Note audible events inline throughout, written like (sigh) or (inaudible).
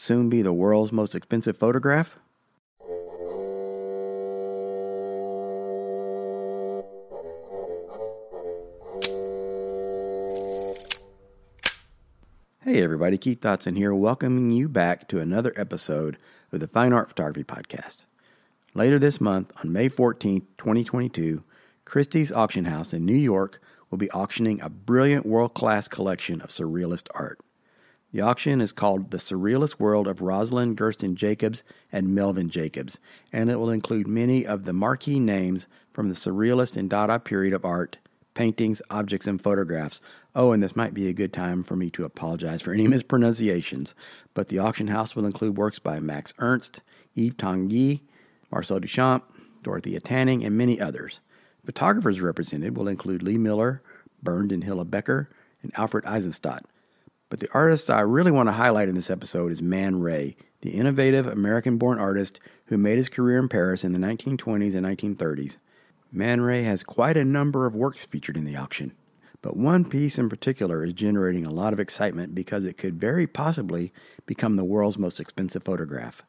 soon be the world's most expensive photograph? Hey everybody, Keith Dotson here, welcoming you back to another episode of the Fine Art Photography Podcast. Later this month, on May 14th, 2022, Christie's Auction House in New York will be auctioning a brilliant world class collection of surrealist art. The auction is called The Surrealist World of Rosalind Gersten Jacobs and Melvin Jacobs, and it will include many of the marquee names from the Surrealist and Dada period of art paintings, objects, and photographs. Oh, and this might be a good time for me to apologize for any (laughs) mispronunciations, but the auction house will include works by Max Ernst, Yves Tanguy, Marcel Duchamp, Dorothea Tanning, and many others. Photographers represented will include Lee Miller, Bernd and Hilla Becher, and Alfred Eisenstaedt. But the artist I really want to highlight in this episode is Man Ray, the innovative American born artist who made his career in Paris in the 1920s and 1930s. Man Ray has quite a number of works featured in the auction, but one piece in particular is generating a lot of excitement because it could very possibly become the world's most expensive photograph.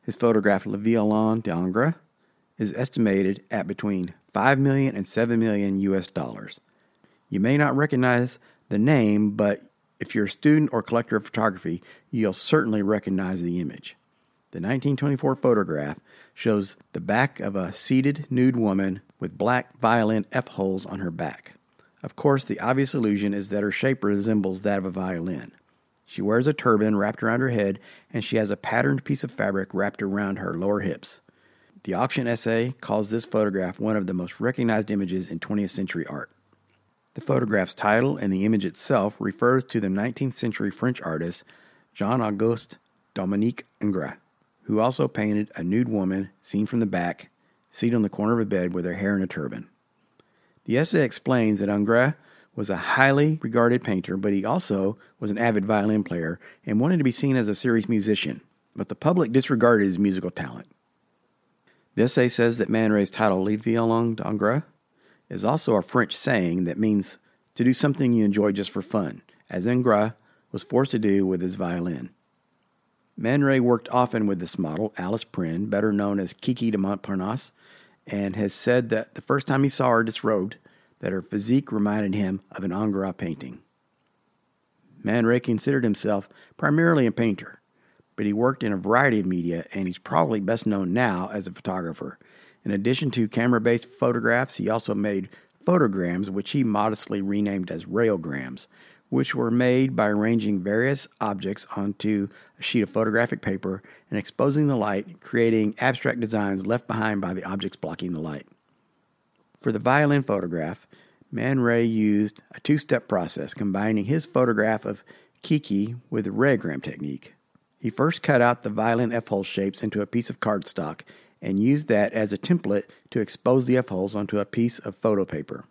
His photograph Le Violon d'Ingres is estimated at between 5 million and 7 million US dollars. You may not recognize the name, but if you're a student or collector of photography, you'll certainly recognize the image. The 1924 photograph shows the back of a seated nude woman with black violin F holes on her back. Of course, the obvious illusion is that her shape resembles that of a violin. She wears a turban wrapped around her head, and she has a patterned piece of fabric wrapped around her lower hips. The auction essay calls this photograph one of the most recognized images in 20th century art. The photograph's title and the image itself refers to the 19th century French artist Jean Auguste Dominique Ingres who also painted a nude woman seen from the back, seated on the corner of a bed with her hair in a turban. The essay explains that Ingres was a highly regarded painter, but he also was an avid violin player and wanted to be seen as a serious musician, but the public disregarded his musical talent. The essay says that Man Ray's title, Le Violon d'Ingres, is also a French saying that means to do something you enjoy just for fun, as Ingres was forced to do with his violin. Man Ray worked often with this model, Alice Prin, better known as Kiki de Montparnasse, and has said that the first time he saw her disrobed, that her physique reminded him of an Ingres painting. Man Ray considered himself primarily a painter, but he worked in a variety of media, and he's probably best known now as a photographer. In addition to camera based photographs, he also made photograms, which he modestly renamed as rayograms, which were made by arranging various objects onto a sheet of photographic paper and exposing the light, creating abstract designs left behind by the objects blocking the light. For the violin photograph, Man Ray used a two step process combining his photograph of Kiki with the rayogram technique. He first cut out the violin F hole shapes into a piece of cardstock and used that as a template to expose the F holes onto a piece of photo paper.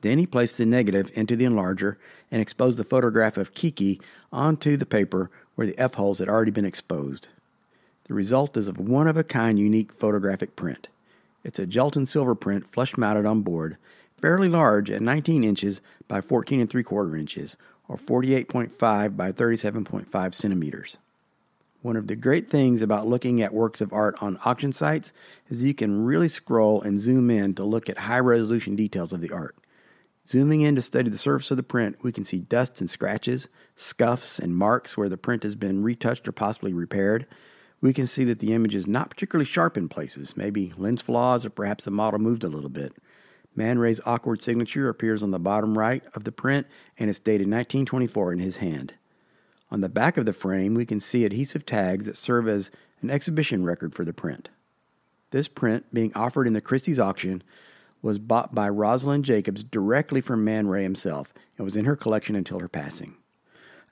Then he placed the negative into the enlarger and exposed the photograph of Kiki onto the paper where the F holes had already been exposed. The result is a one of a kind unique photographic print. It's a gelatin silver print flush mounted on board, fairly large at 19 inches by 14 and 3 quarter inches, or 48.5 by 37.5 centimeters. One of the great things about looking at works of art on auction sites is you can really scroll and zoom in to look at high resolution details of the art. Zooming in to study the surface of the print, we can see dust and scratches, scuffs and marks where the print has been retouched or possibly repaired. We can see that the image is not particularly sharp in places, maybe lens flaws or perhaps the model moved a little bit. Man Ray's awkward signature appears on the bottom right of the print and it's dated 1924 in his hand. On the back of the frame, we can see adhesive tags that serve as an exhibition record for the print. This print, being offered in the Christie's auction, was bought by Rosalind Jacobs directly from Man Ray himself and was in her collection until her passing.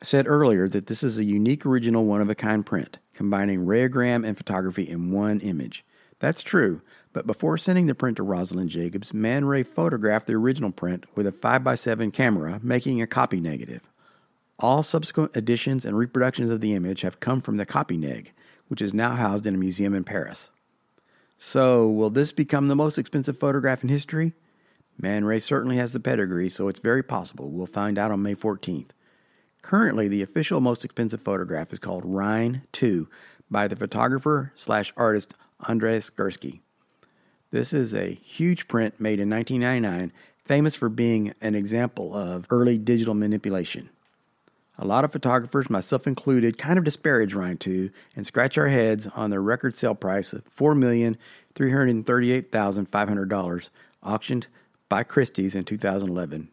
I said earlier that this is a unique original one of a kind print, combining rayogram and photography in one image. That's true, but before sending the print to Rosalind Jacobs, Man Ray photographed the original print with a 5x7 camera, making a copy negative. All subsequent editions and reproductions of the image have come from the copy neg, which is now housed in a museum in Paris. So, will this become the most expensive photograph in history? Man Ray certainly has the pedigree, so it's very possible. We'll find out on May 14th. Currently, the official most expensive photograph is called Rhine 2 by the photographer slash artist Andreas Gursky. This is a huge print made in 1999, famous for being an example of early digital manipulation. A lot of photographers, myself included, kind of disparage Rhine 2 and scratch our heads on their record sale price of $4,338,500, auctioned by Christie's in 2011.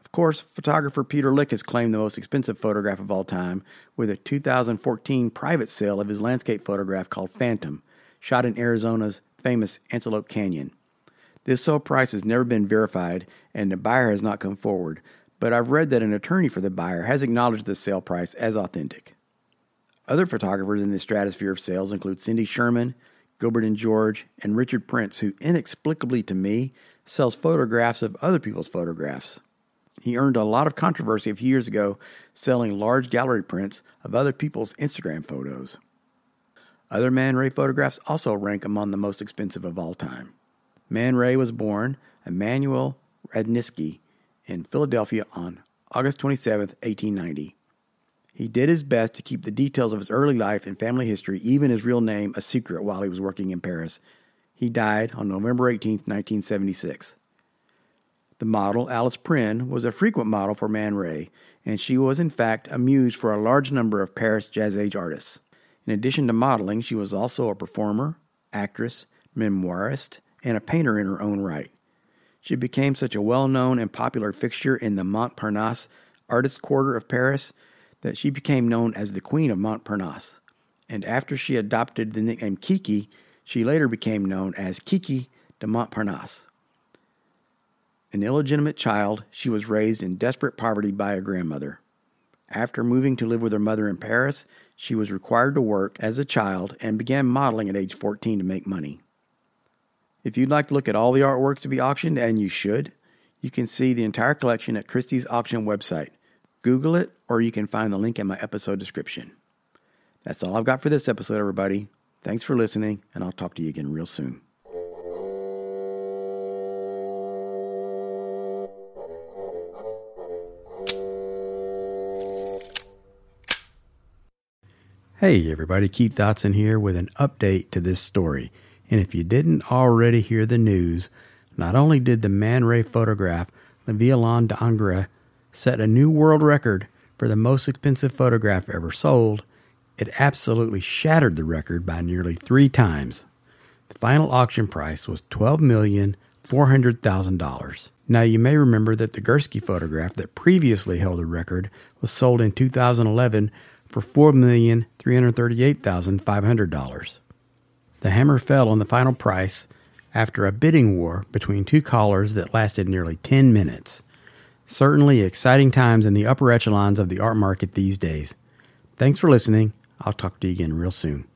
Of course, photographer Peter Lik has claimed the most expensive photograph of all time with a 2014 private sale of his landscape photograph called Phantom, shot in Arizona's famous Antelope Canyon. This sale price has never been verified and the buyer has not come forward, but I've read that an attorney for the buyer has acknowledged the sale price as authentic. Other photographers in the stratosphere of sales include Cindy Sherman, Gilbert and George, and Richard Prince, who inexplicably to me sells photographs of other people's photographs. He earned a lot of controversy a few years ago selling large gallery prints of other people's Instagram photos. Other Man Ray photographs also rank among the most expensive of all time. Man Ray was born Emanuel Radnitsky in Philadelphia on August 27, 1890. He did his best to keep the details of his early life and family history, even his real name, a secret while he was working in Paris. He died on November 18, 1976. The model, Alice Prin, was a frequent model for Man Ray, and she was in fact a muse for a large number of Paris Jazz Age artists. In addition to modeling, she was also a performer, actress, memoirist, and a painter in her own right. She became such a well known and popular fixture in the Montparnasse artist quarter of Paris that she became known as the Queen of Montparnasse. And after she adopted the nickname Kiki, she later became known as Kiki de Montparnasse. An illegitimate child, she was raised in desperate poverty by a grandmother. After moving to live with her mother in Paris, she was required to work as a child and began modeling at age 14 to make money. If you'd like to look at all the artworks to be auctioned, and you should, you can see the entire collection at Christie's auction website. Google it, or you can find the link in my episode description. That's all I've got for this episode, everybody. Thanks for listening, and I'll talk to you again real soon. Hey, everybody, Keith Dotson here with an update to this story. And if you didn't already hear the news, not only did the Man Ray photograph, Le Violon d'Ingres, set a new world record for the most expensive photograph ever sold, it absolutely shattered the record by nearly three times. The final auction price was $12,400,000. Now, you may remember that the Gursky photograph that previously held the record was sold in 2011 for $4,338,500. The hammer fell on the final price after a bidding war between two callers that lasted nearly 10 minutes. Certainly exciting times in the upper echelons of the art market these days. Thanks for listening. I'll talk to you again real soon.